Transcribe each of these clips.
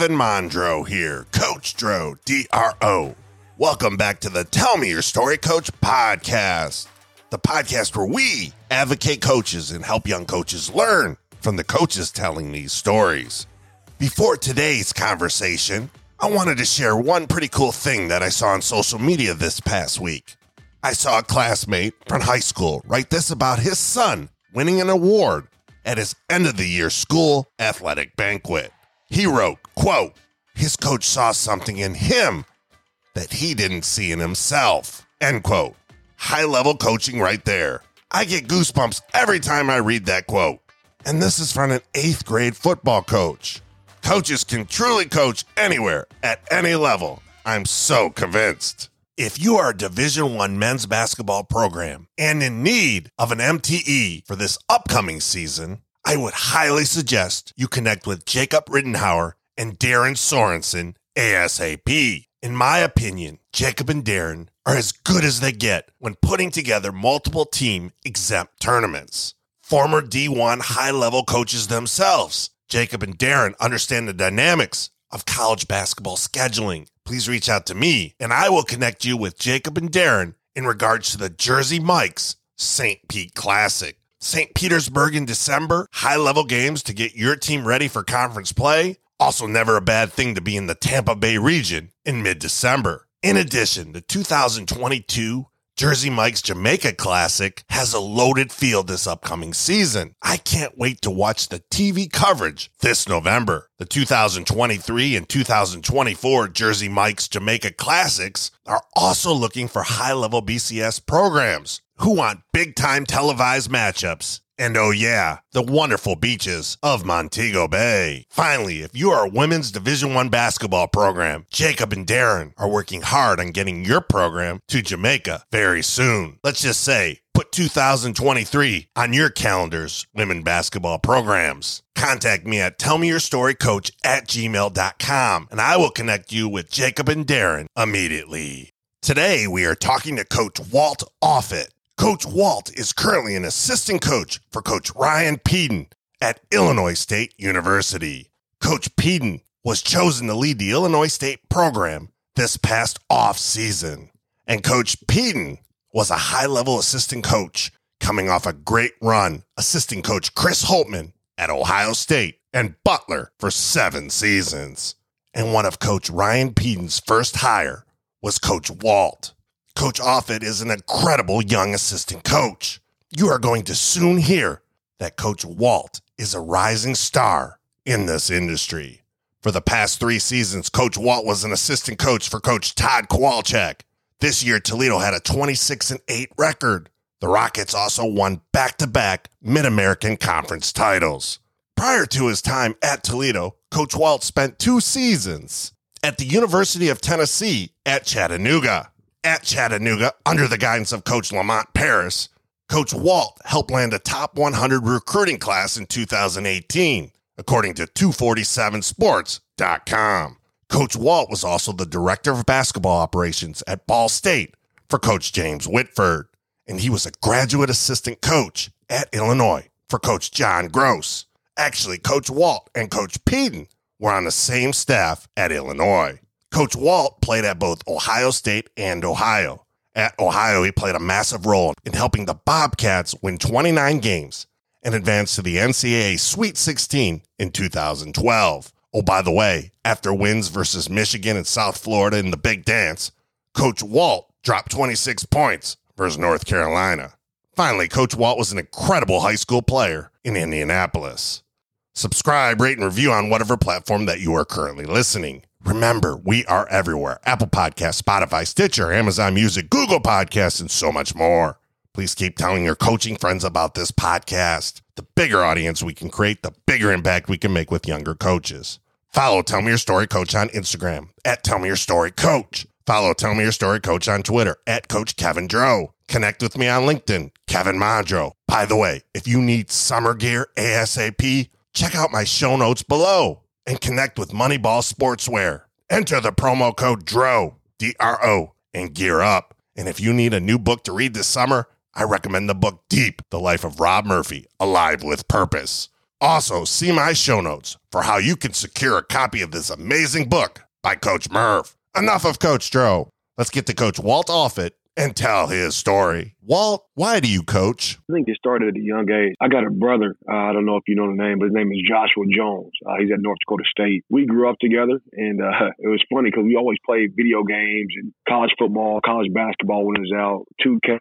Kevin Mondro here, Coach Dro, D R O. Welcome back to the Tell Me Your Story Coach podcast, the podcast where we advocate coaches and help young coaches learn from the coaches telling these stories. Before today's conversation, I wanted to share one pretty cool thing that I saw on social media this past week. I saw a classmate from high school write this about his son winning an award at his end of the year school athletic banquet. He wrote, quote, his coach saw something in him that he didn't see in himself. End quote. High level coaching right there. I get goosebumps every time I read that quote. And this is from an eighth grade football coach. Coaches can truly coach anywhere at any level. I'm so convinced. If you are a Division 1 men's basketball program and in need of an MTE for this upcoming season, I would highly suggest you connect with Jacob Rittenhauer and Darren Sorensen ASAP. In my opinion, Jacob and Darren are as good as they get when putting together multiple team exempt tournaments. Former D1 high level coaches themselves, Jacob and Darren understand the dynamics of college basketball scheduling. Please reach out to me and I will connect you with Jacob and Darren in regards to the Jersey Mike's St. Pete Classic. St. Petersburg in December, high level games to get your team ready for conference play. Also, never a bad thing to be in the Tampa Bay region in mid December. In addition, the 2022 Jersey Mike's Jamaica Classic has a loaded field this upcoming season. I can't wait to watch the TV coverage this November. The 2023 and 2024 Jersey Mike's Jamaica Classics are also looking for high level BCS programs who want big time televised matchups. And oh yeah, the wonderful beaches of Montego Bay. Finally, if you are a women's Division 1 basketball program, Jacob and Darren are working hard on getting your program to Jamaica very soon. Let's just say put 2023 on your calendars, women basketball programs. Contact me at tellmeyourstorycoach at gmail.com and I will connect you with Jacob and Darren immediately. Today, we are talking to Coach Walt Offutt. Coach Walt is currently an assistant coach for Coach Ryan Pedon at Illinois State University. Coach Pedon was chosen to lead the Illinois State program this past off season. And Coach Pedon was a high level assistant coach coming off a great run, assisting coach Chris Holtmann at Ohio State and Butler for seven seasons. And one of Coach Ryan Pedon's first hire was Coach Walt. Coach Offutt is an incredible young assistant coach. You are going to soon hear that Coach Walt is a rising star in this industry. For the past three seasons, Coach Walt was an assistant coach for Coach Todd Kowalczyk. This year, Toledo had a 26 and 8 record. The Rockets also won back to back Mid American Conference titles. Prior to his time at Toledo, Coach Walt spent two seasons at the University of Tennessee at Chattanooga at Chattanooga under the guidance of Coach Lamont Paris. Coach Walt helped land a top 100 recruiting class in 2018, according to 247sports.com. Coach Walt was also the director of basketball operations at Ball State for Coach James Whitford, and he was a graduate assistant coach at Illinois for Coach John Groce. Actually, Coach Walt and Coach Pedon were on the same staff at Illinois. Coach Walt played at both Ohio State and Ohio. At Ohio, he played a massive role in helping the Bobcats win 29 games and advance to the NCAA Sweet 16 in 2012. Oh, by the way, after wins versus Michigan and South Florida in the Big Dance, Coach Walt dropped 26 points versus North Carolina. Finally, Coach Walt was an incredible high school player in Indianapolis. Subscribe, rate, and review on whatever platform that you are currently listening. Remember, we are everywhere Apple Podcasts, Spotify, Stitcher, Amazon Music, Google Podcasts, and so much more. Please keep telling your coaching friends about this podcast. The bigger audience we can create, the bigger impact we can make with younger coaches. Follow Tell Me Your Story Coach on Instagram at Tell Me Your Story Coach. Follow Tell Me Your Story Coach on Twitter at Coach Kevin Dro. Connect with me on LinkedIn, Kevin Mondro. By the way, if you need summer gear ASAP, check out my show notes below and connect with Moneyball Sportswear. Enter the promo code DRO, D R O, and gear up. And if you need a new book to read this summer, I recommend the book Deep The Life of Rob Murphy, Alive with Purpose. Also, see my show notes for how you can secure a copy of this amazing book by Coach Merv. Enough of Coach Dro. Let's get to Coach Walt Offutt and tell his story. Walt, why do you coach? I think it started at a young age. I got a brother. Uh, I don't know if you know the name, but his name is Joshua Jones. Uh, he's at North Dakota State. We grew up together, and uh, it was funny because we always played video games and college football, college basketball when it was out, 2K.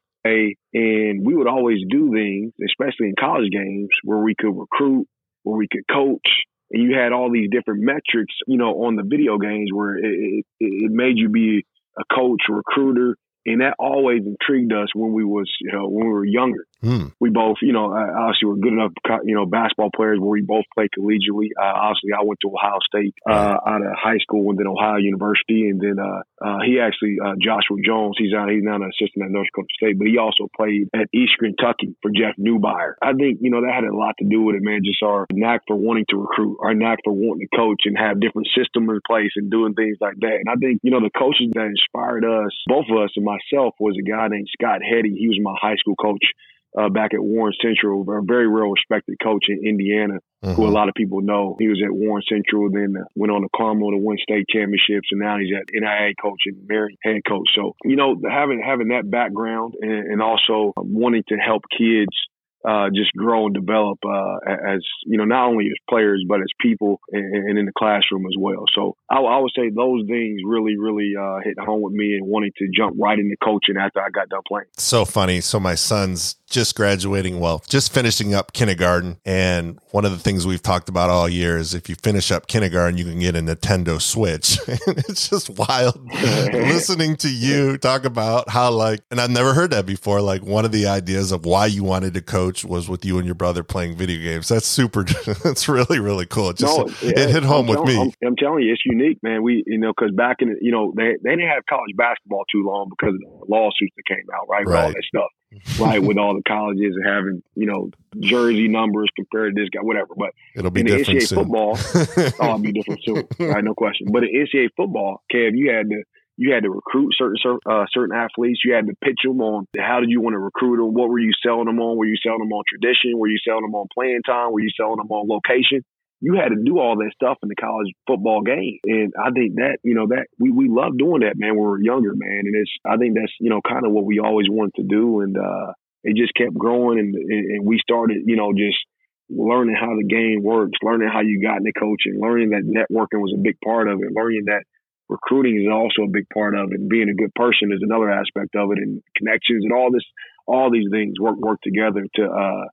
And we would always do things, especially in college games, where we could recruit, where we could coach, and you had all these different metrics, you know, on the video games where it, it, it made you be a coach, a recruiter, and that always intrigued us when we was you know when we were younger. Hmm. We both you know obviously were good enough you know basketball players where we both played collegiately. Uh, obviously, I went to Ohio State uh, out of high school and then Ohio University, and then uh, uh he actually uh, Joshua Jones. He's out he's now an assistant at North Dakota State, but he also played at East Kentucky for Jeff Neubauer. I think you know that had a lot to do with it, man. Just our knack for wanting to recruit, our knack for wanting to coach and have different systems in place and doing things like that. And I think you know the coaches that inspired us, both of us and myself, was a guy named Scott Heady. He was my high school coach uh, back at Warren Central, a very well respected coach in Indiana, mm-hmm. who a lot of people know. He was at Warren Central, then went on to Carmel to win state championships, and now he's at NIA coach and Marion head coach. So, you know, having having that background and, and also wanting to help kids uh, just grow and develop uh, as you know not only as players but as people and, and in the classroom as well. So I, I, would say those things really really uh, hit home with me and wanting to jump right into coaching after I got done playing. So funny. So my son's just graduating, well, just finishing up kindergarten. And one of the things we've talked about all year is if you finish up kindergarten, you can get a Nintendo Switch. it's just wild listening to you talk about how, like, and I've never heard that before. Like, one of the ideas of why you wanted to coach was with you and your brother playing video games. That's super, that's really, really cool. It just, no, it, it hit home I'm with me. I'm, I'm, telling you, it's unique, man. We, you know, because back in, you know, they, they didn't have college basketball too long because of the lawsuits that came out, right? right. All that stuff right? With all the colleges and having, you know, jersey numbers compared to this guy, whatever. But it'll be in the NCAA soon. football, oh, it'll be different soon, right? No question. But in NCAA football, Kev, you had to you had to recruit certain uh, certain athletes. You had to pitch them on how did you want to recruit them? What were you selling them on? Were you selling them on tradition? Were you selling them on playing time? Were you selling them on location? You had to do all that stuff in the college football game. And I think that, you know, that we, we love doing that, man, when we were younger, man. And it's, I think that's, you know, kind of what we always wanted to do. And, uh, it just kept growing and, and we started, you know, just learning how the game works, learning how you got into coaching, learning that networking was a big part of it, learning that recruiting is also a big part of it. And being a good person is another aspect of it and connections and all this, all these things work, work together to, uh,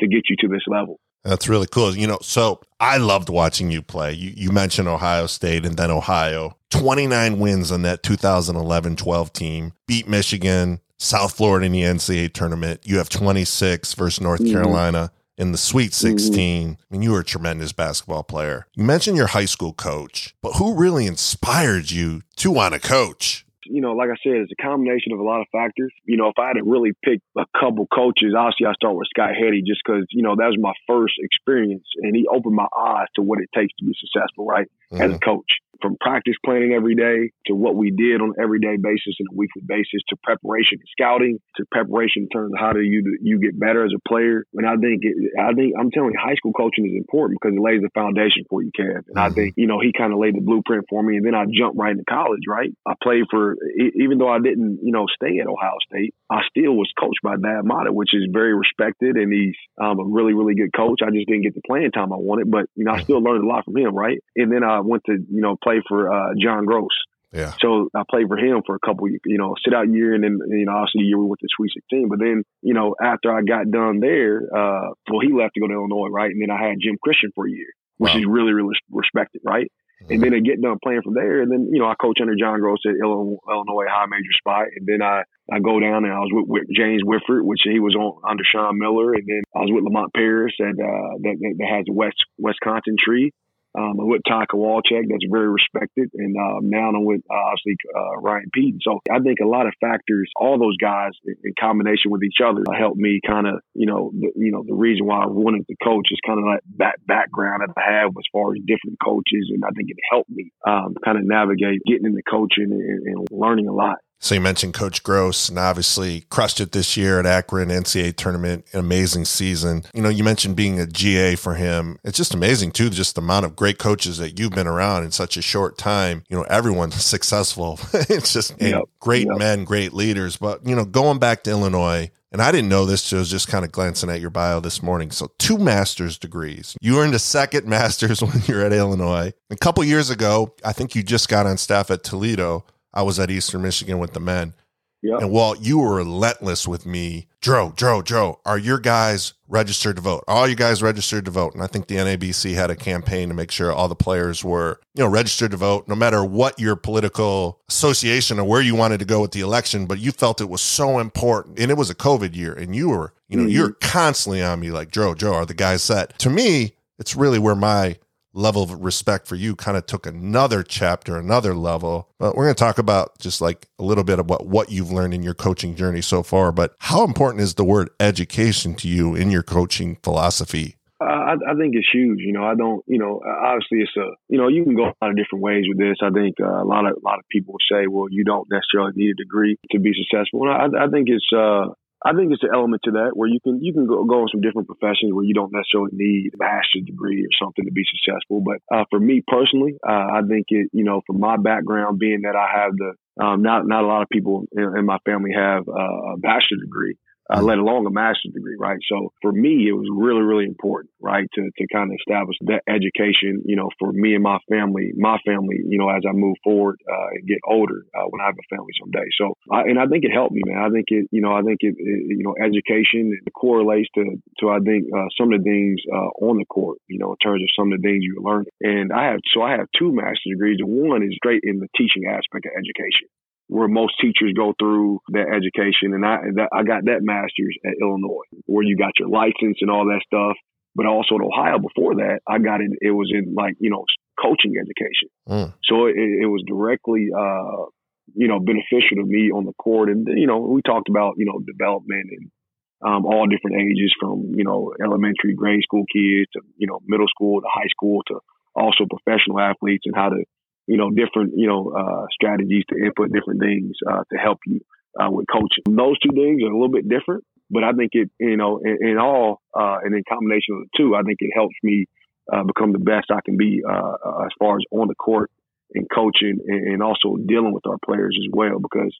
to get you to this level. That's really cool. You know, so I loved watching you play. You, you mentioned Ohio State and then Ohio. 29 wins on that 2011 12 team, beat Michigan, South Florida in the NCAA tournament. You have 26 versus North mm-hmm. Carolina in the Sweet mm-hmm. 16. Mm-hmm. I mean, you were a tremendous basketball player. You mentioned your high school coach, but who really inspired you to want to coach? You know, like I said, it's a combination of a lot of factors. You know, if I had to really pick a couple coaches, obviously I start with Scott Heady just because, you know, that was my first experience and he opened my eyes to what it takes to be successful, right? Mm-hmm. As a mm-hmm. coach from practice planning every day to what we did on an everyday basis and a weekly basis to preparation and scouting to preparation in terms of how do you you get better as a player. And I think it, I think I'm telling you, high school coaching is important because it lays the foundation for you, Kev. And I mm-hmm. think you know he kind of laid the blueprint for me, and then I jumped right into college. Right, I played for even though I didn't you know stay at Ohio State, I still was coached by Thad Matta, which is very respected, and he's um, a really really good coach. I just didn't get the playing time I wanted, but you know I still learned a lot from him. Right, and then I went to you know play for uh, John Groce. Yeah. So I played for him for a couple, years, you know, sit out year, and then you know, obviously the year we went to Sweet 16. But then, you know, after I got done there, uh, well, he left to go to Illinois, right? And then I had Jim Christian for a year, which wow. is really, really respected, right? Mm-hmm. And then I get done playing from there, and then you know I coach under John Groce at Illinois High Major Spot, and then I I go down and I was with, with James Whitford, which he was on under Sean Miller, and then I was with Lamont Paris at uh, that, that has West Wisconsin tree, um, I'm with Todd Kowalczyk, that's very respected, and uh, now I'm with uh, obviously uh, Ryan Pete. So I think a lot of factors, all those guys in combination with each other, helped me kind of, you know, the, you know, the reason why I wanted to coach is kind of like that background that I have as far as different coaches, and I think it helped me um, kind of navigate getting into coaching and, and learning a lot. So you mentioned Coach Groce, and obviously crushed it this year at Akron NCAA tournament, an amazing season. You know, you mentioned being a GA for him. It's just amazing too, just the amount of great coaches that you've been around in such a short time. You know, everyone's successful. it's just yep. great yep. men, great leaders. But, you know, going back to Illinois, and I didn't know this, so I was just kind of glancing at your bio this morning. So, two master's degrees. You earned a second master's when you were at Illinois. A couple years ago, I think you just got on staff at Toledo. I was at Eastern Michigan with the men. Yep. And Walt, you were relentless with me. Dro, Dro, Dro, are your guys registered to vote? All you guys registered to vote. And I think the NABC had a campaign to make sure all the players were, you know, registered to vote, no matter what your political association or where you wanted to go with the election. But you felt it was so important. And it was a COVID year. And you were, you know, mm-hmm. you're constantly on me like, Dro, Dro, are the guys set? To me, it's really where my level of respect for you kind of took another chapter, another level. But we're going to talk about just like a little bit about what you've learned in your coaching journey so far. But how important is the word education to you in your coaching philosophy? I, I, think it's huge. You know, I don't. You know, obviously it's a. You know, you can go a lot of different ways with this. I think uh, a lot of a lot of people say, well, you don't necessarily need a degree to be successful. And I, I think it's. Uh, I think it's an element to that where you can you can go, go in some different professions where you don't necessarily need a master's degree or something to be successful. But uh, for me personally, uh, I think it you know from my background being that I have the um, not not a lot of people in, in my family have uh, a bachelor's degree uh, let alone a master's degree, right? So for me, it was really, really important, right, to, to kind of establish that education, you know, for me and my family, my family, you know, as I move forward uh, and get older uh, when I have a family someday. So, I, and I think it helped me, man. I think it, you know, I think it, it you know, education correlates to, to I think uh, some of the things uh, on the court, you know, in terms of some of the things you learn. And I have, so I have two master's degrees, and one is straight in the teaching aspect of education where most teachers go through their education. And I, I got that master's at Illinois, where you got your license and all that stuff. But also at Ohio before that, I got it. It was in like, you know, coaching education. Mm. So it, it, was directly, uh, you know, beneficial to me on the court. And, you know, we talked about, you know, development and, um, all different ages from, you know, elementary grade school kids to, you know, middle school to high school to also professional athletes and how to you know, different, you know, uh, strategies to input different things uh, to help you uh, with coaching. Those two things are a little bit different, but I think it, you know, in, in all, uh, and in combination of the two, I think it helps me uh, become the best I can be uh, as far as on the court and coaching and, and also dealing with our players as well because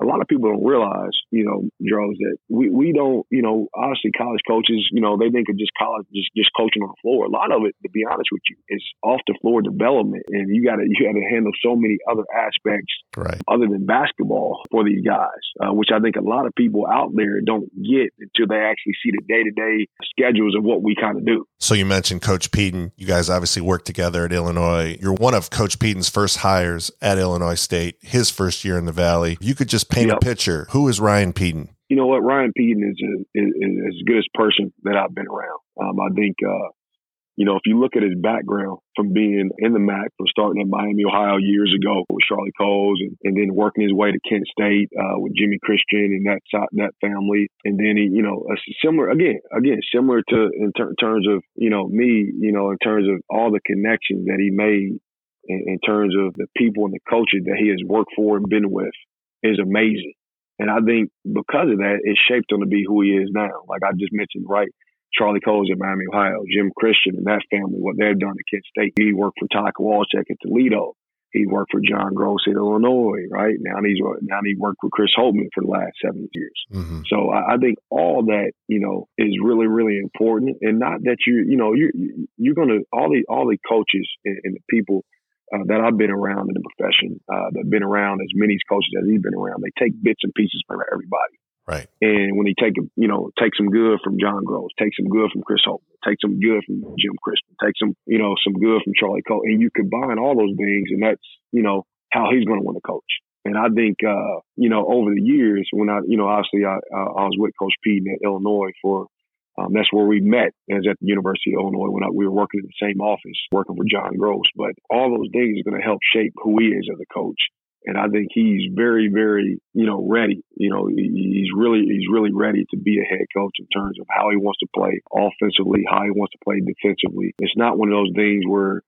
a lot of people don't realize, you know, Joe, that we, we don't, you know, obviously college coaches, you know, they think of just college, just, just coaching on the floor. A lot of it, to be honest with you, is off the floor development. And you gotta, you gotta handle so many other aspects right. other than basketball for these guys, uh, which I think a lot of people out there don't get until they actually see the day to day schedules of what we kind of do. So you mentioned Coach Pedon. You guys obviously work together at Illinois. You're one of Coach Pedon's first hires at Illinois State, his first year in the Valley. You could just paint yep. a picture. Who is Ryan Pedon? You know what? Ryan Pedon is, a, is, is as good as person that I've been around. Um, I think, uh, you know, if you look at his background from being in the MAC, from starting at Miami, Ohio years ago with Charlie Coles, and, and then working his way to Kent State uh, with Jimmy Christian and that that family, and then he, you know, a similar again, again, similar to in ter- terms of you know me, you know, in terms of all the connections that he made in, in terms of the people and the culture that he has worked for and been with is amazing. And I think because of that, it shaped him to be who he is now. Like I just mentioned, right? Charlie Coles at Miami, Ohio, Jim Christian and that family, what they've done at Kent State. He worked for Ty Kowalczyk at Toledo. He worked for John Groce at Illinois, right? Now he's now he worked with Chris Holtmann for the last seven years. Mm-hmm. So I, I, think all that you know is really really important, and not that you you know you you're gonna all the all the coaches and, and the people uh, that I've been around in the profession, uh, that have been around as many coaches as he's been around, they take bits and pieces from everybody. Right. And when he take, you know, take some good from John Groce, take some good from Chris Holtmann, take some good from Jim Christian, take some, you know, some good from Charlie Cole, and you combine all those things, and that's, you know, how he's going to win a coach. And I think, uh, you know, over the years, when I, you know, obviously I, I was with Coach Pedon at Illinois for um, that's where we met as at the University of Illinois when I, we were working in the same office, working for John Groce. But all those things are going to help shape who he is as a coach. And I think he's very, very, you know, ready. You know, he's really, he's really ready to be a head coach in terms of how he wants to play offensively, how he wants to play defensively. It's not one of those things where,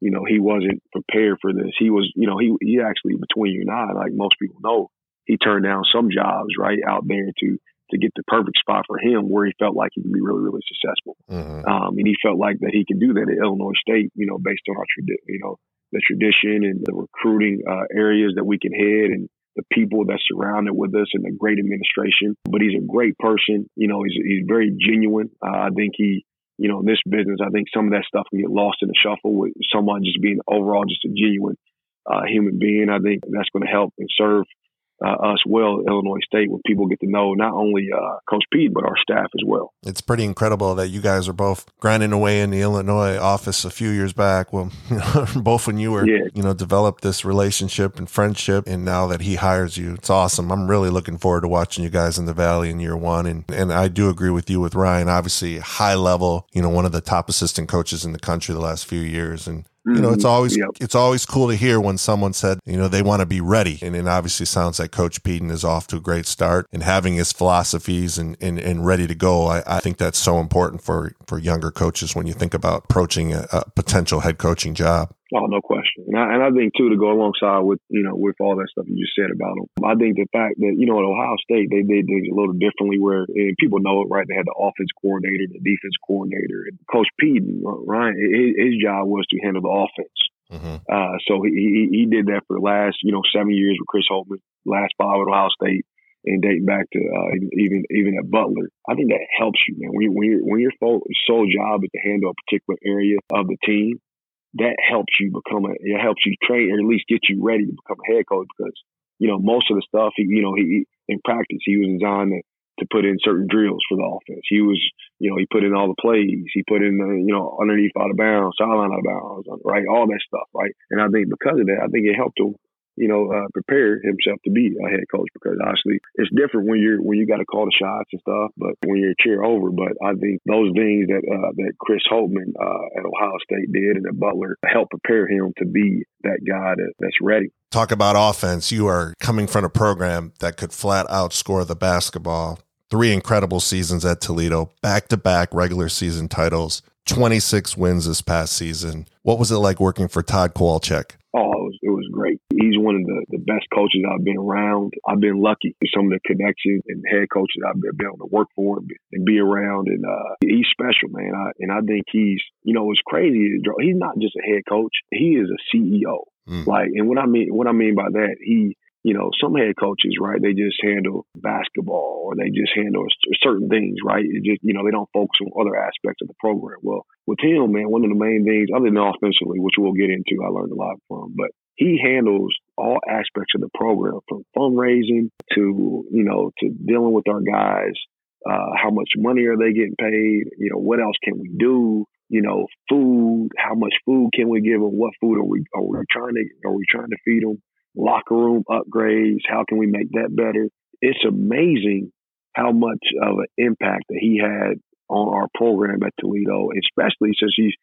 you know, he wasn't prepared for this. He was, you know, he he actually between you and I, like most people know, he turned down some jobs right out there to to get the perfect spot for him where he felt like he could be really, really successful. Mm-hmm. Um, and he felt like that he could do that at Illinois State, you know, based on our tradition, you know, the tradition and the recruiting uh, areas that we can head and the people that surrounded with us and the great administration. But he's a great person. You know, he's he's very genuine. Uh, I think he, you know, in this business, I think some of that stuff can get lost in the shuffle with someone just being overall just a genuine uh, human being. I think that's going to help and serve uh, us well Illinois State when people get to know not only uh, Coach Pete but our staff as well. It's pretty incredible that you guys are both grinding away in the Illinois office a few years back. Well, you know, both when you were yeah. you know developed this relationship and friendship, and now that he hires you, it's awesome. I'm really looking forward to watching you guys in the Valley in year one, and and I do agree with you with Ryan. Obviously, high level, you know, one of the top assistant coaches in the country the last few years, and you know, it's mm-hmm. always yep. it's always cool to hear when someone said, you know, they want to be ready. And it obviously sounds like Coach Pedon is off to a great start and having his philosophies and, and, and ready to go. I, I think that's so important for, for younger coaches when you think about approaching a, a potential head coaching job. Oh, no question. And I, and I think too to go alongside with you know with all that stuff you just said about them, I think the fact that you know at Ohio State they did things a little differently where and people know it right. They had the offense coordinator, the defense coordinator, and Coach Pete Ryan. His, his job was to handle the offense. Mm-hmm. Uh, so he, he he did that for the last you know seven years with Chris Holtmann, last five at Ohio State, and dating back to uh, even even at Butler. I think that helps you, man. When you when, you when your sole job is to handle a particular area of the team, that helps you become a, it helps you train or at least get you ready to become a head coach because, you know, most of the stuff, he, you know, he, in practice, he was designed to, to put in certain drills for the offense. He was, you know, he put in all the plays. He put in, the, you know, underneath out of bounds, sideline out of bounds, right? All that stuff, right? And I think because of that, I think it helped him you know, uh, prepare himself to be a head coach because obviously it's different when you're when you got to call the shots and stuff, but when you're a chair over. But I think those things that uh, that Chris Holtmann uh, at Ohio State did and that Butler helped prepare him to be that guy that, that's ready. Talk about offense. You are coming from a program that could flat out score the basketball. Three incredible seasons at Toledo, back to back regular season titles, 26 wins this past season. What was it like working for Todd Kowalczyk? Oh, it was, it was great. He's one of the, the best coaches I've been around. I've been lucky with some of the connections and head coaches I've been able to work for and be around. And uh, he's special, man. I, and I think he's, you know, it's crazy. He's not just a head coach. He is a CEO. Mm. Like, and what I mean, what I mean by that, he you know, some head coaches, right, they just handle basketball or they just handle certain things, right? It just, you know, they don't focus on other aspects of the program. Well, with him, man, one of the main things, other than offensively, which we'll get into, I learned a lot from, but he handles all aspects of the program from fundraising to, you know, to dealing with our guys. Uh, how much money are they getting paid? You know, what else can we do? You know, food. How much food can we give them? What food are we are we trying to are we trying to feed them? locker room upgrades. How can we make that better? It's amazing how much of an impact that he had on our program at Toledo, especially since he's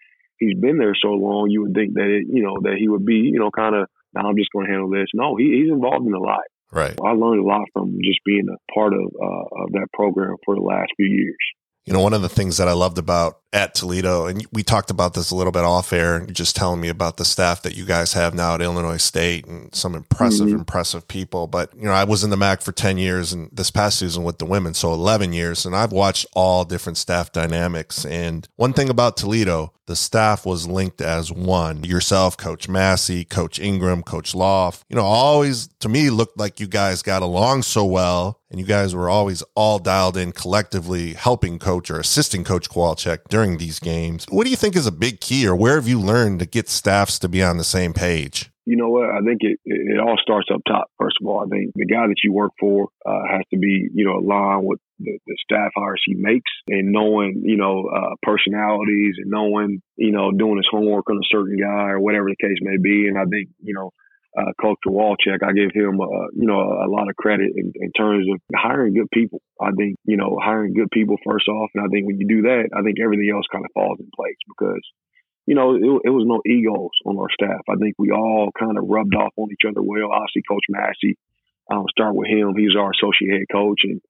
he's been there so long. You would think that it, you know that he would be you know kind of now I'm just going to handle this. No, he, he's involved in a lot. Right. I learned a lot from just being a part of uh, of that program for the last few years. You know, one of the things that I loved about at Toledo, and we talked about this a little bit off air, and just telling me about the staff that you guys have now at Illinois State and some impressive, mm-hmm. impressive people. But, you know, I was in the MAC for 10 years and this past season with the women, so 11 years, and I've watched all different staff dynamics. And one thing about Toledo, the staff was linked as one. Yourself, Coach Massey, Coach Ingram, Coach Loft, you know, always to me looked like you guys got along so well and you guys were always all dialed in collectively helping coach or assisting coach Kowalczyk during these games. What do you think is a big key or where have you learned to get staffs to be on the same page? You know what? I think it, it all starts up top. First of all, I think the guy that you work for uh, has to be, you know, aligned with the, the staff hires he makes and knowing, you know, uh, personalities and knowing, you know, doing his homework on a certain guy or whatever the case may be. And I think, you know, uh, Coach Kowalczyk, I give him, uh, you know, a, a lot of credit in, in, terms of hiring good people. I think, you know, hiring good people first off. And I think when you do that, I think everything else kind of falls in place because, you know, it, it was no egos on our staff. I think we all kind of rubbed off on each other well. Obviously, Coach Massey, um, start with him. He's our associate head coach and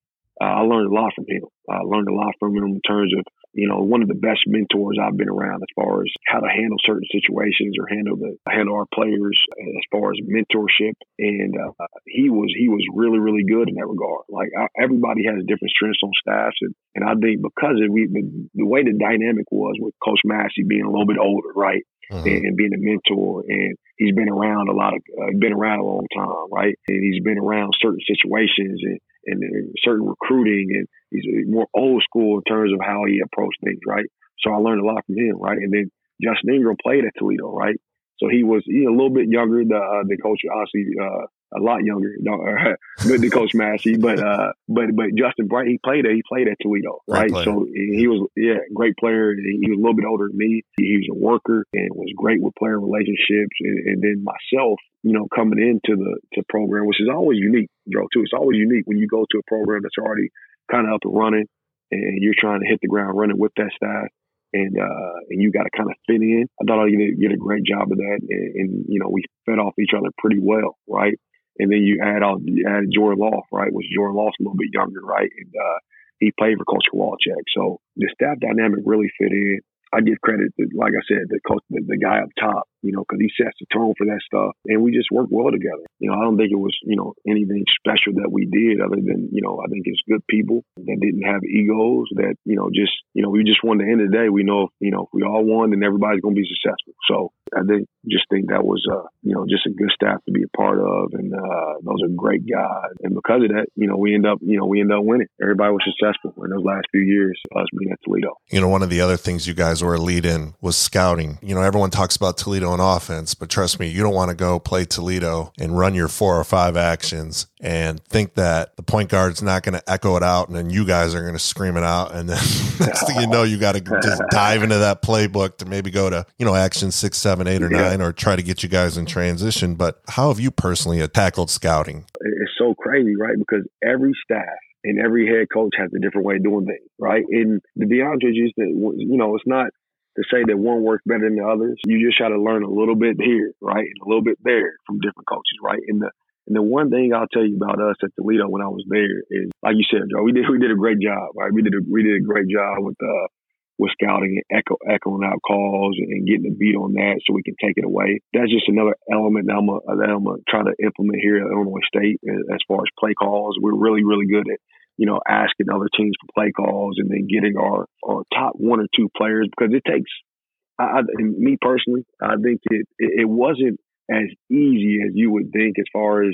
uh, I learned a lot from him. I learned a lot from him in terms of you know, one of the best mentors I've been around as far as how to handle certain situations or handle the handle our players as far as mentorship. And uh, he was he was really really good in that regard. Like I, everybody has different strengths on staffs, and, and I think because of we the, the way the dynamic was with Coach Massey being a little bit older, right, mm-hmm. and, and, being a mentor, and he's been around a lot of uh, been around a long time, right, and he's been around certain situations and and certain recruiting, and he's more old school in terms of how he approached things, right? So I learned a lot from him, right? And then Justin Ingram played at Toledo, right? So he was he a little bit younger than, uh, the coach, obviously uh, a lot younger than Coach Massey, but uh, but but Justin Bright he played he played at Toledo, right? So he was yeah great player. He was a little bit older than me. He was a worker and was great with player relationships. And, and then myself, you know, coming into the to program, which is always unique, Joe. Too, it's always unique when you go to a program that's already kind of up and running, and you're trying to hit the ground running with that staff and uh, and you got to kind of fit in. I thought I did, a great job of that, and, and, you know we fed off each other pretty well, right? And then you add on you add Jordan Loft, right? Was Jordan Loft a little bit younger, right? And uh, he played for Coach Kowalczyk, so the staff dynamic really fit in. I give credit to, like I said, the coach, the, the guy up top, you know, because he sets the tone for that stuff, and we just work well together. You know, I don't think it was, you know, anything special that we did, other than, you know, I think it's good people that didn't have egos, that you know, just, you know, we just won. The end of the day, we know, you know, if we all won, then everybody's going to be successful. So I think, just think that was, uh, you know, just a good staff to be a part of, and uh, those are great guys. And because of that, you know, we end up, you know, we end up winning. Everybody was successful in those last few years. Us being at Toledo. You know, one of the other things you guys were a lead in was scouting. You know, everyone talks about Toledo and offense, but trust me, you don't want to go play Toledo and run your four or five actions and think that the point guard's not going to echo it out and then you guys are going to scream it out. And then next thing you know, you got to just dive into that playbook to maybe go to, you know, action six, seven, eight, or yeah. nine, or try to get you guys in transition. But how have you personally uh, tackled scouting? It's so crazy, right? Because every staff and every head coach has a different way of doing things, right? And to be honest with you, you know, it's not to say that one works better than the others. You just try to learn a little bit here, right, and a little bit there from different coaches, right? And the and the one thing I'll tell you about us at Toledo when I was there is, like you said, Joe, we did we did a great job, right? We did a we did a great job with uh with scouting and echo, echoing out calls and getting the beat on that so we can take it away. That's just another element that I'm a, that I'm a try to implement here at Illinois State as far as play calls. We're really really good at you know, asking other teams for play calls and then getting our, our top one or two players because it takes, I, me personally, I think it, it wasn't as easy as you would think as far as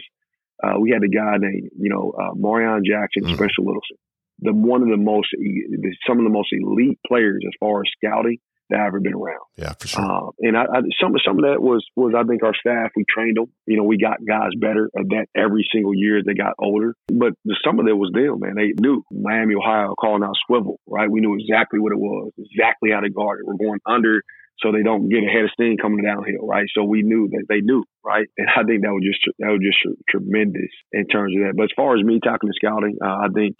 uh, we had a guy named, you know, uh, Marreon Jackson, mm-hmm. Spencer Littleson, the one of the most, some of the most elite players as far as scouting that I've ever been around. Yeah, for sure. Um, and I, I, some some of that was was I think our staff we trained them. You know, we got guys better at that every single year as they got older. But the, some of that was them, man. They knew Miami, Ohio, calling out swivel. Right, we knew exactly what it was, exactly how to guard it. We're going under. So they don't get ahead of steam coming downhill, right? So we knew that they knew, right? And I think that was just that was just tremendous in terms of that. But as far as me talking to scouting, uh, I think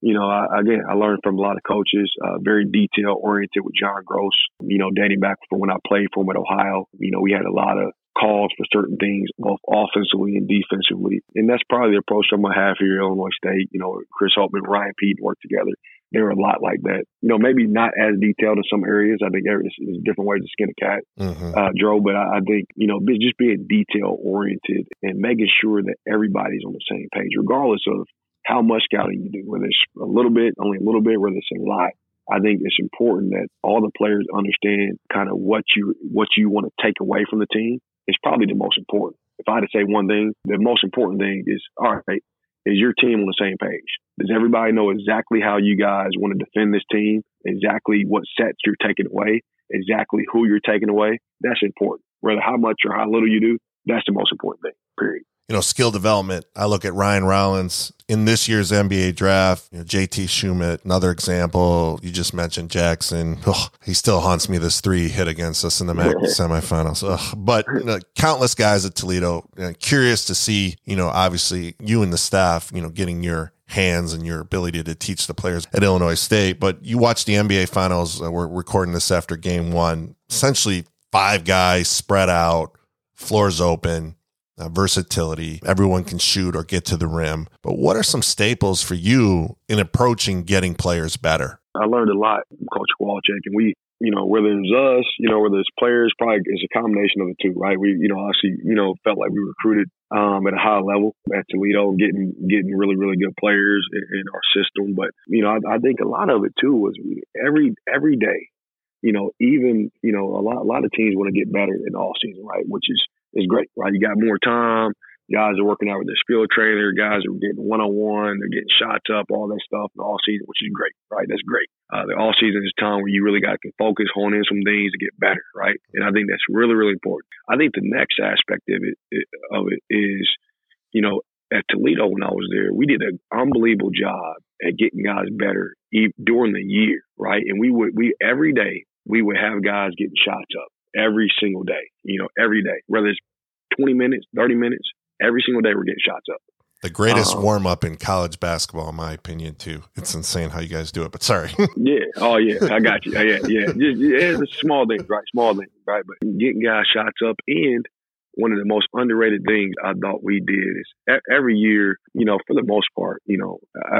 you know, I, again, I learned from a lot of coaches, uh, very detail oriented with John Groce, you know, dating back from when I played for him at Ohio. You know, we had a lot of calls for certain things, both offensively and defensively. And that's probably the approach I'm going to have here at Illinois State. You know, Chris Holtmann, Ryan Pete work together. They're a lot like that. You know, maybe not as detailed in some areas. I think there's, different ways to skin a cat, mm-hmm. uh, Joe. But I, I think, you know, just being detail oriented and making sure that everybody's on the same page, regardless of how much scouting you do, whether it's a little bit, only a little bit, whether it's a lot. I think it's important that all the players understand kind of what you what you want to take away from the team. It's probably the most important. If I had to say one thing, the most important thing is all right, is your team on the same page? Does everybody know exactly how you guys want to defend this team? Exactly what sets you're taking away? Exactly who you're taking away? That's important. Whether how much or how little you do, that's the most important thing. Period you know, skill development. I look at Ryan Rollins in this year's NBA draft, you know, JT Schumann, another example. You just mentioned Jackson. Oh, he still haunts me this three hit against us in the MAC semifinals. Ugh. But you know, countless guys at Toledo. You know, curious to see, you know, obviously you and the staff, you know, getting your hands and your ability to teach the players at Illinois State. But you watch the NBA finals. Uh, we're recording this after game one. Essentially, five guys spread out, floors open uh, versatility. Everyone can shoot or get to the rim. But what are some staples for you in approaching getting players better? I learned a lot from Coach Kowalczyk, and we, you know, whether it's us, you know, whether it's players, probably it's a combination of the two, right? We, you know, obviously, you know, felt like we recruited um, at a high level at Toledo, getting getting really really good players in, in our system. But you know, I, I think a lot of it too was every every day. You know, even you know, a lot a lot of teams want to get better in all season, right? Which is is great, right? You got more time. Guys are working out with their skill trainer. Guys are getting one on one. They're getting shots up, all that stuff in all season, which is great, right? That's great. Uh, the all season is time where you really got to focus, hone in some things to get better, right? And I think that's really, really important. I think the next aspect of it, of it is, you know, at Toledo when I was there, we did an unbelievable job at getting guys better during the year, right? And we would, we every day we would have guys getting shots up every single day, you know, every day, whether it's 20 minutes, 30 minutes, every single day we're getting shots up. The greatest um, warm up in college basketball, in my opinion, too. It's insane how you guys do it, but sorry. yeah. Oh, yeah. I got you. Yeah. Yeah. Just, yeah it's small things, right? Small things, right? But getting guys shots up and one of the most underrated things I thought we did is every year, you know, for the most part, you know,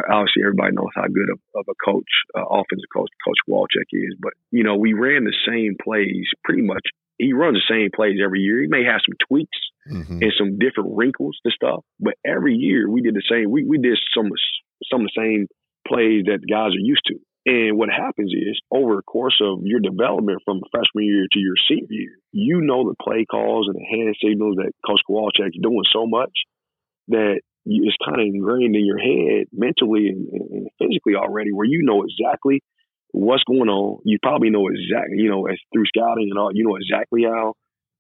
obviously everybody knows how good of, of a coach, uh, offensive coach, Coach Kowalczyk is, but, you know, we ran the same plays pretty much. He runs the same plays every year. He may have some tweaks mm-hmm. and some different wrinkles to stuff, but every year we did the same. We, we did some, some of the same plays that guys are used to. And what happens is over the course of your development from freshman year to your senior year, you know the play calls and the hand signals that Coach Kowalczyk is doing so much that it's kind of ingrained in your head mentally and, and, physically already where you know exactly what's going on. You probably know exactly, you know, as through scouting and all, you know exactly how,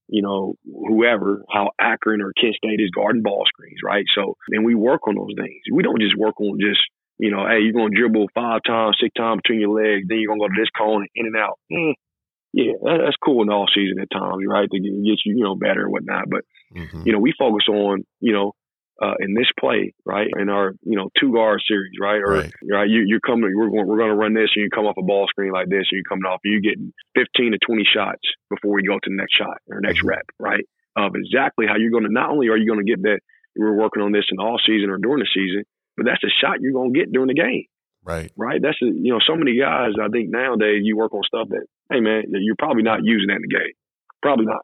you know, whoever, how Akron or Kent State is guarding ball screens, right? So, and we work on those things. We don't just work on just you know, hey, you're gonna dribble five times, six times between your legs, then you're gonna go to this cone in and out. Mm, yeah, that's cool in the all season at times, right? To get you, you know, better and whatnot. But mm-hmm. you know, we focus on, you know, uh, in this play, right, in our you know two guard series, right, or right, right you, you're coming, we're going, we're going to run this, and you come off a ball screen like this, and you're coming off, and you're getting 15 to 20 shots before we go to the next shot or next mm-hmm. rep, right, of exactly how you're going to. Not only are you going to get that, we're working on this in all season or during the season, but that's a shot you're gonna get during the game. Right. Right. That's a, you know, so many guys. I think nowadays you work on stuff that, hey man, you're probably not using that in the game. Probably not.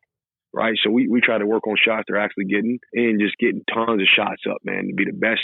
Right. So we we try to work on shots they're actually getting and just getting tons of shots up, man, to be the best.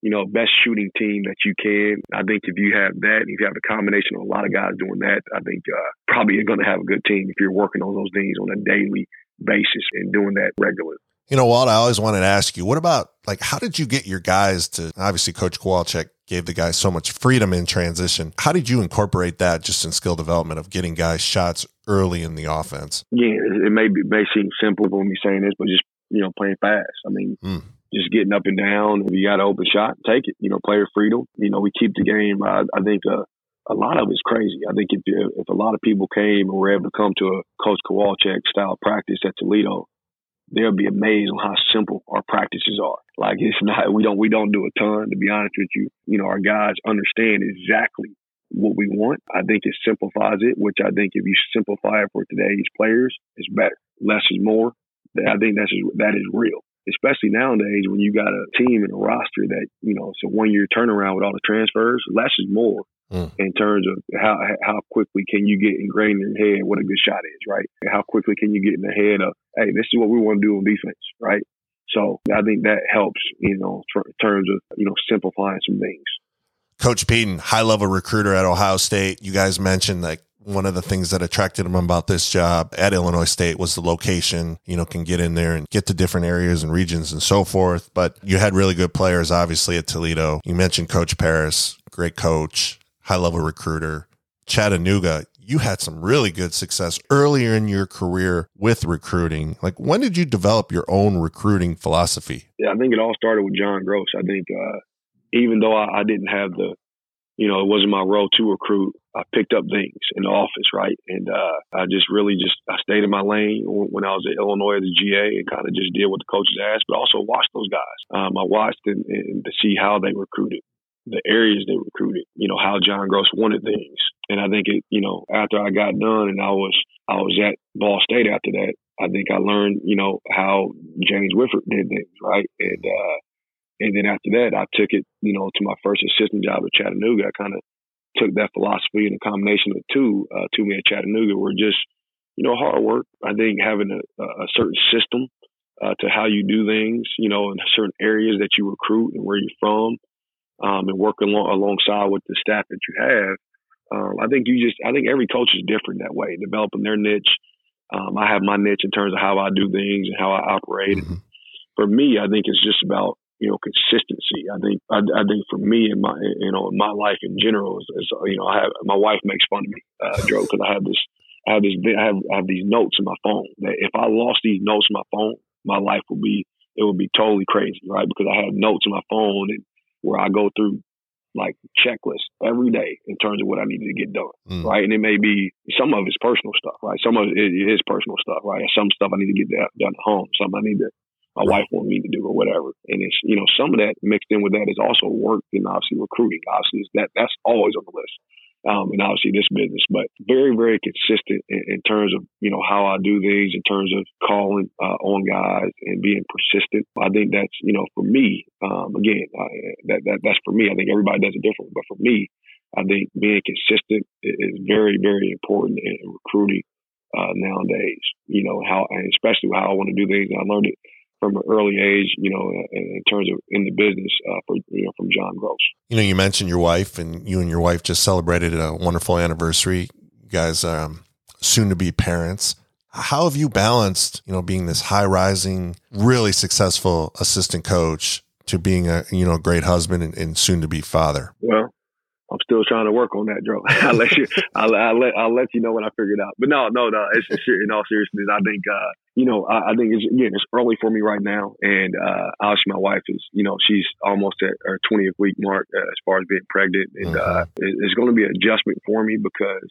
You know, best shooting team that you can. I think if you have that, if you have a combination of a lot of guys doing that, I think uh, probably you're going to have a good team if you're working on those things on a daily basis and doing that regularly. You know, Walt, I always wanted to ask you, what about like how did you get your guys to obviously Coach Kowalczyk gave the guys so much freedom in transition. How did you incorporate that just in skill development of getting guys shots early in the offense? Yeah, it may be may seem simple when me saying this, but just you know, playing fast. I mean, mm. just getting up and down. If you got an open shot, take it. You know, player freedom. You know, we keep the game. I, I think uh, a lot of it's crazy. I think if if a lot of people came and were able to come to a Coach Kowalczyk style practice at Toledo, they'll be amazed on how simple our practices are. Like it's not we don't we don't do a ton to be honest with you. You know, our guys understand exactly what we want. I think it simplifies it, which I think if you simplify it for today's players, it's better. Less is more. I think that's that is real. Especially nowadays when you got a team and a roster that, you know, it's a one year turnaround with all the transfers, less is more mm. in terms of how how quickly can you get ingrained in your head what a good shot is, right? And how quickly can you get in the head of, hey, this is what we want to do on defense, right? So I think that helps, you know, in terms of you know simplifying some things. Coach Pedon, high level recruiter at Ohio State. You guys mentioned like one of the things that attracted him about this job at Illinois State was the location, you know, can get in there and get to different areas and regions and so forth. But you had really good players, obviously, at Toledo. You mentioned Coach Paris, great coach high level recruiter. Chattanooga, you had some really good success earlier in your career with recruiting. Like, when did you develop your own recruiting philosophy? Yeah, I think it all started with John Groce. I think uh, even though I, I, didn't have the, you know, it wasn't my role to recruit, I picked up things in the office, right? And uh, I just really just I stayed in my lane when I was at Illinois as a GA and kind of just did what the coaches asked, but also watched those guys. Um, I watched and, and to see how they recruited the areas they recruited, you know, how John Groce wanted things. And I think it, you know, after I got done and I was I was at Ball State after that, I think I learned, you know, how James Whitford did things, right? And uh, and then after that, I took it, you know, to my first assistant job at Chattanooga. I kind of took that philosophy and a combination of two uh, to me at Chattanooga were just, you know, hard work. I think having a, a certain system uh, to how you do things, you know, in certain areas that you recruit and where you're from, um, and working along, alongside with the staff that you have. Um, I think you just, I think every coach is different that way, developing their niche. Um, I have my niche in terms of how I do things and how I operate. Mm-hmm. For me, I think it's just about you know consistency. I think I, I, think for me in my you know my life in general is, is you know I have my wife makes fun of me, uh, Joe, because I have this I have this I have I have these notes in my phone that if I lost these notes in my phone, my life would be it would be totally crazy, right? Because I have notes in my phone and where I go through like checklists every day in terms of what I need to get done, mm. right? And it may be some of it's personal stuff, right? Some of it is personal stuff, right? Some stuff I need to get done at home. Some I need to my wife wants me to do or whatever. And it's you know some of that mixed in with that is also work and obviously recruiting. Obviously, that that's always on the list um, and obviously this business, but very, very consistent in, in, terms of, you know, how I do things in terms of calling uh, on guys and being persistent. I think that's, you know, for me, um, again, that, that, that's for me. I think everybody does it differently, but for me, I think being consistent is very, very important in recruiting uh, nowadays. You know, how, and especially how I want to do things. I learned it from an early age, you know, in terms of in the business uh, for you know from John Groce. You know, you mentioned your wife, and you and your wife just celebrated a wonderful anniversary. You guys, um, soon to be parents. How have you balanced, you know, being this high rising, really successful assistant coach to being a you know great husband and, and soon to be father? Well, I'm still trying to work on that, Joe. I'll let you, I'll, I'll, let, I'll let you know when I figure it out. But no, no, no. It's, it's in all seriousness. I think, uh, you know, I, I, think it's again, it's early for me right now, and uh, obviously my wife is, you know, she's almost at her 20th week mark uh, as far as being pregnant, and uh-huh. uh, it, it's going to be an adjustment for me because,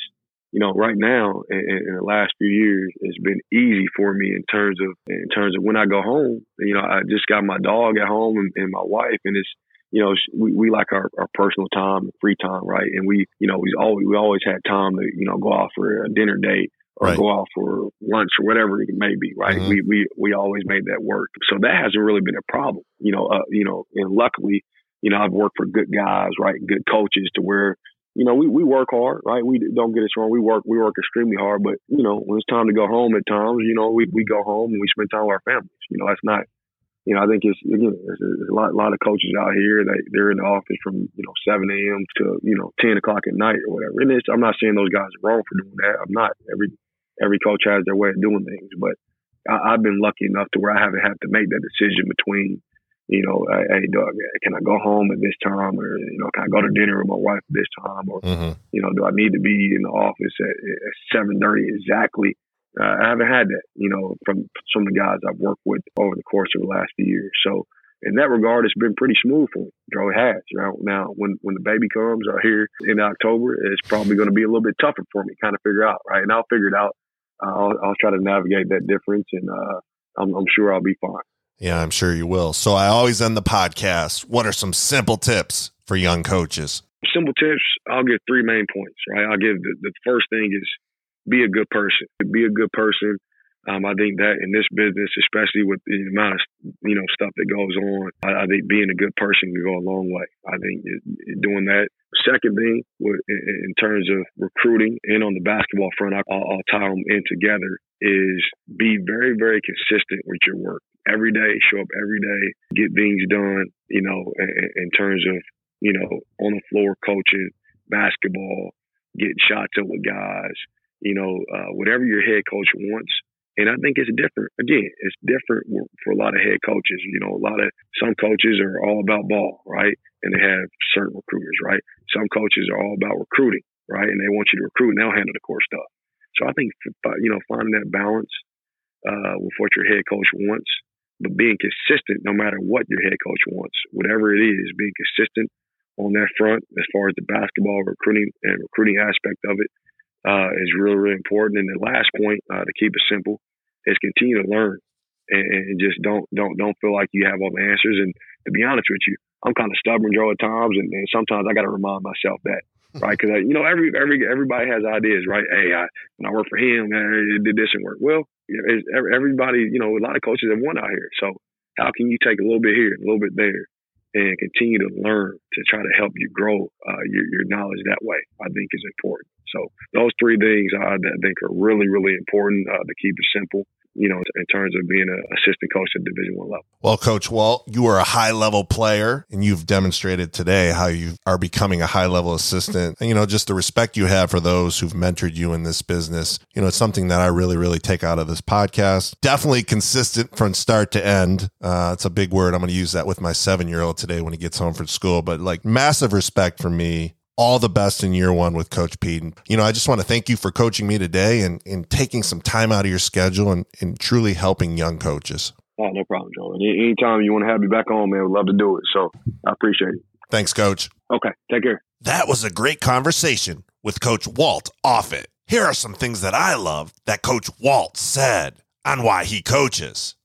you know, right now in, in, the last few years, it's been easy for me in terms of in terms of when I go home. You know, I just got my dog at home and, and my wife, and it's you know, we, we like our, our personal time free time, right? And we, you know, we always we always had time to, you know, go out for a dinner date or right. go out for lunch or whatever it may be, right? Mm-hmm. We we we always made that work. So that hasn't really been a problem, you know. Uh, you know, and luckily, you know, I've worked for good guys, right, good coaches, to where you know we, we work hard, right? We don't get us wrong, we work we work extremely hard, but you know when it's time to go home at times, you know, we we go home and we spend time with our families. You know, that's not you know, I think it's again, there's a lot, a lot of coaches out here that they're in the office from you know 7 a.m. to you know 10 o'clock at night or whatever. And it's, I'm not saying those guys are wrong for doing that. I'm not. Every every coach has their way of doing things, but I, have been lucky enough to where I haven't had to make that decision between, you know, hey, Doug, can I go home at this time, or you know, can I go to dinner with my wife at this time, or mm-hmm. you know, do I need to be in the office at, at 7:30 exactly? Uh, I haven't had that, you know, from some of the guys I've worked with over the course of the last few years. So in that regard, it's been pretty smooth for me. Joe has. Right? Now, when when the baby comes out here in October, it's probably going to be a little bit tougher for me, kind of figure out, right? And I'll figure it out. Uh, I'll, I'll try to navigate that difference, and uh, I'm, I'm sure I'll be fine. Yeah, I'm sure you will. So I always end the podcast. What are some simple tips for young coaches? Simple tips. I'll give three main points. Right. I'll give the, the first thing is be a good person. Be a good person. Um, I think that in this business, especially with the amount of you know stuff that goes on, I, I think being a good person can go a long way. I think doing that. Second thing, in, in, terms of recruiting and on the basketball front, I'll, I'll tie them in together. Is be very, very consistent with your work every day. Show up every day, get things done. You know, in, in terms of you know on the floor coaching basketball, getting shots up with guys you know, uh, whatever your head coach wants. And I think it's different. Again, it's different for a lot of head coaches. You know, a lot of some coaches are all about ball, right? And they have certain recruiters, right? Some coaches are all about recruiting, right? And they want you to recruit and they'll handle the core stuff. So I think, you know, finding that balance uh, with what your head coach wants, but being consistent no matter what your head coach wants, whatever it is, being consistent on that front as far as the basketball recruiting and recruiting aspect of it uh, is really, really important. And the last point, uh, to keep it simple, is continue to learn and, and, just don't don't don't feel like you have all the answers. And to be honest with you, I'm kind of stubborn, Joe, at times, and, and sometimes I got to remind myself that right? Because you know every every everybody has ideas, right? Hey, I, when I work for him, it did this and work. Well, everybody, you know, a lot of coaches have won out here. So how can you take a little bit here, a little bit there, and continue to learn to try to help you grow uh, your, your knowledge that way? I think is important. So those three things I, I think are really, really important uh, to keep it simple you know, in terms of being an assistant coach at Division One level. Well, Coach Walt, you are a high level player, and you've demonstrated today how you are becoming a high level assistant. And you know, just the respect you have for those who've mentored you in this business. You know, it's something that I really, really take out of this podcast. Definitely consistent from start to end. Uh, it's a big word. I'm going to use that with my seven year old today when he gets home from school. But like, massive respect for me all the best in year one with Coach Pedon. You know, I just want to thank you for coaching me today and, and taking some time out of your schedule and, and truly helping young coaches. Oh, no problem, Joe. Anytime you want to have me back on, man, we'd love to do it. So I appreciate it. Thanks, Coach. Okay, take care. That was a great conversation with Coach Walt Offutt. Here are some things that I love that Coach Walt said on why he coaches.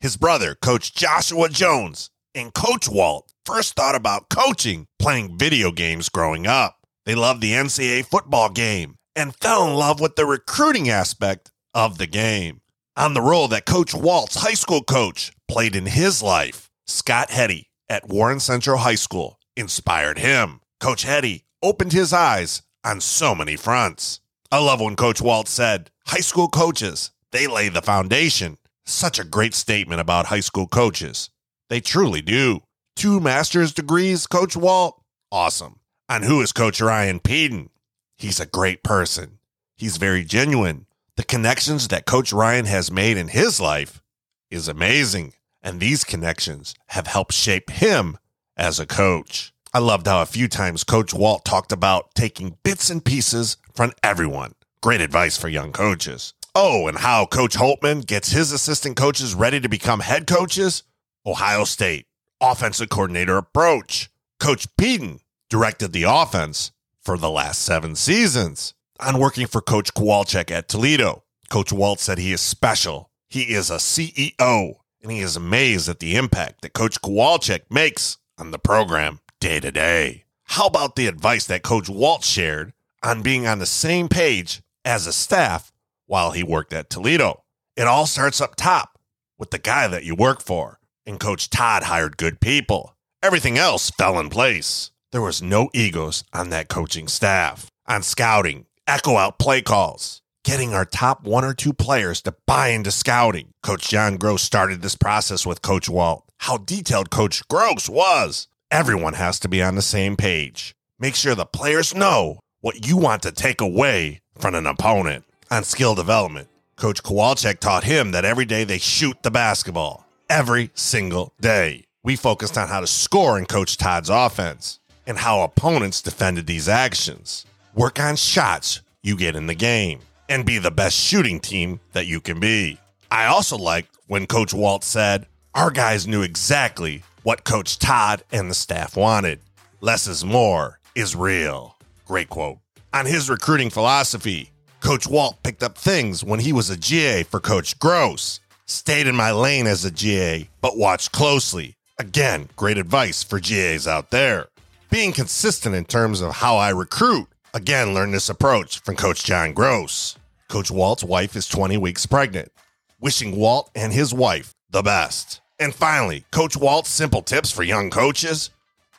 His brother, Coach Joshua Jones, and Coach Walt first thought about coaching playing video games growing up. They loved the NCAA football game and fell in love with the recruiting aspect of the game. On the role that Coach Walt's high school coach played in his life, Scott Heady at Warren Central High School inspired him. Coach Heady opened his eyes on so many fronts. I love when Coach Walt said, High school coaches, they lay the foundation. Such a great statement about high school coaches. They truly do. Two master's degrees, Coach Walt? Awesome. And who is Coach Ryan Pedon? He's a great person. He's very genuine. The connections that Coach Ryan has made in his life is amazing. And these connections have helped shape him as a coach. I loved how a few times Coach Walt talked about taking bits and pieces from everyone. Great advice for young coaches. Oh, and how Coach Holtmann gets his assistant coaches ready to become head coaches? Ohio State offensive coordinator approach. Coach Pedon directed the offense for the last seven seasons. On working for Coach Kowalczyk at Toledo, Coach Walt said he is special. He is a CEO, and he is amazed at the impact that Coach Kowalczyk makes on the program day to day. How about the advice that Coach Walt shared on being on the same page as a staff while he worked at Toledo? It all starts up top with the guy that you work for and Coach Todd hired good people. Everything else fell in place. There was no egos on that coaching staff. On scouting, echo out play calls, getting our top one or two players to buy into scouting. Coach John Groce started this process with Coach Walt. How detailed Coach Groce was. Everyone has to be on the same page. Make sure the players know what you want to take away from an opponent. On skill development, Coach Kowalczyk taught him that every day they shoot the basketball every single day. We focused on how to score in Coach Todd's offense and how opponents defended these actions. Work on shots you get in the game and be the best shooting team that you can be. I also liked when Coach Walt said, Our guys knew exactly what Coach Todd and the staff wanted. Less is more is real. Great quote. On his recruiting philosophy, Coach Walt picked up things when he was a GA for Coach Groce stayed in my lane as a GA, but watched closely. Again, great advice for GAs out there. Being consistent in terms of how I recruit. Again, learn this approach from Coach John Groce. Coach Walt's wife is 20 weeks pregnant. Wishing Walt and his wife the best. And finally, Coach Walt's simple tips for young coaches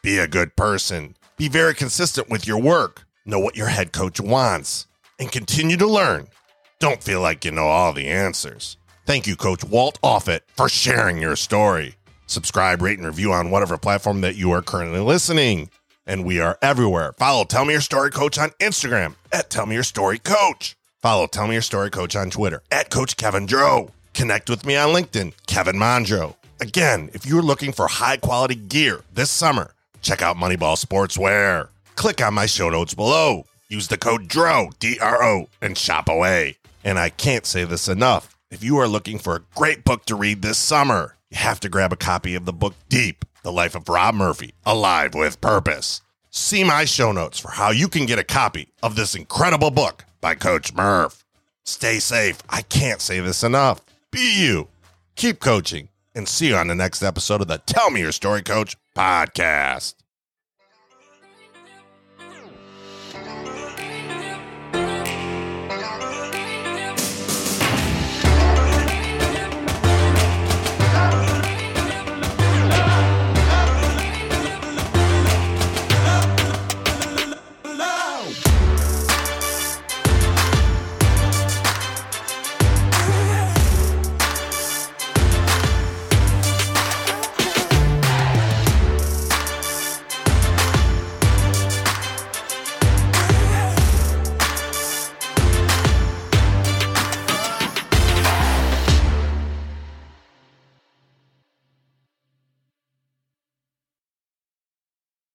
be a good person, be very consistent with your work, know what your head coach wants, and continue to learn. Don't feel like you know all the answers. Thank you, Coach Walt Offutt, for sharing your story. Subscribe, rate, and review on whatever platform that you are currently listening. And we are everywhere. Follow Tell Me Your Story Coach on Instagram at Tell Me Your Story Coach. Follow Tell Me Your Story Coach on Twitter at Coach Kevin Dro. Connect with me on LinkedIn, Kevin Mondro. Again, if you're looking for high quality gear this summer, check out Moneyball Sportswear. Click on my show notes below. Use the code DRO, D R O, and shop away. And I can't say this enough. If you are looking for a great book to read this summer, you have to grab a copy of the book Deep The Life of Rob Murphy, Alive with Purpose. See my show notes for how you can get a copy of this incredible book by Coach Murph. Stay safe. I can't say this enough. Be you. Keep coaching and see you on the next episode of the Tell Me Your Story Coach podcast.